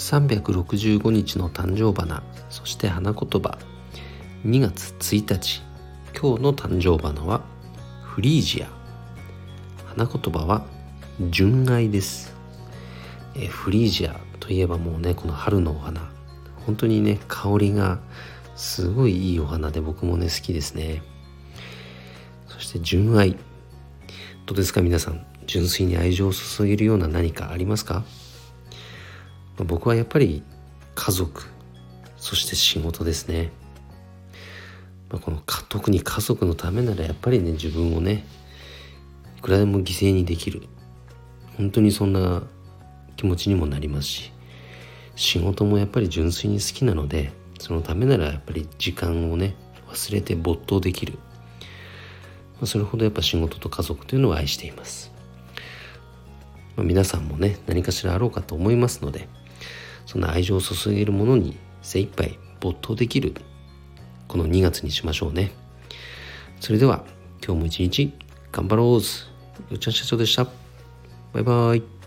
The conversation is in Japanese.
365日の誕生花そして花言葉。2月1日今日の誕生花はフリージア。花言葉は純愛です。えフリージアといえばもうねこの春のお花。本当にね香りがすごいいいお花で僕もね好きですね。そして純愛。どうですか皆さん。純粋に愛情を注げるような何かありますか？僕はやっぱり家族そして仕事ですね、まあ、この特に家族のためならやっぱりね自分をねいくらでも犠牲にできる。本当にそんな気持ちにもなりますし仕事もやっぱり純粋に好きなのでそのためならやっぱり時間をね忘れて没頭できる、まあ、それほどやっぱ仕事と家族というのを愛しています、まあ、皆さんもね何かしらあろうかと思いますのでそんな愛情を注げるものに精一杯没頭できる。この2月にしましょうね。それでは今日も一日頑張ろう。よっちゃん社長でした。バイバイ。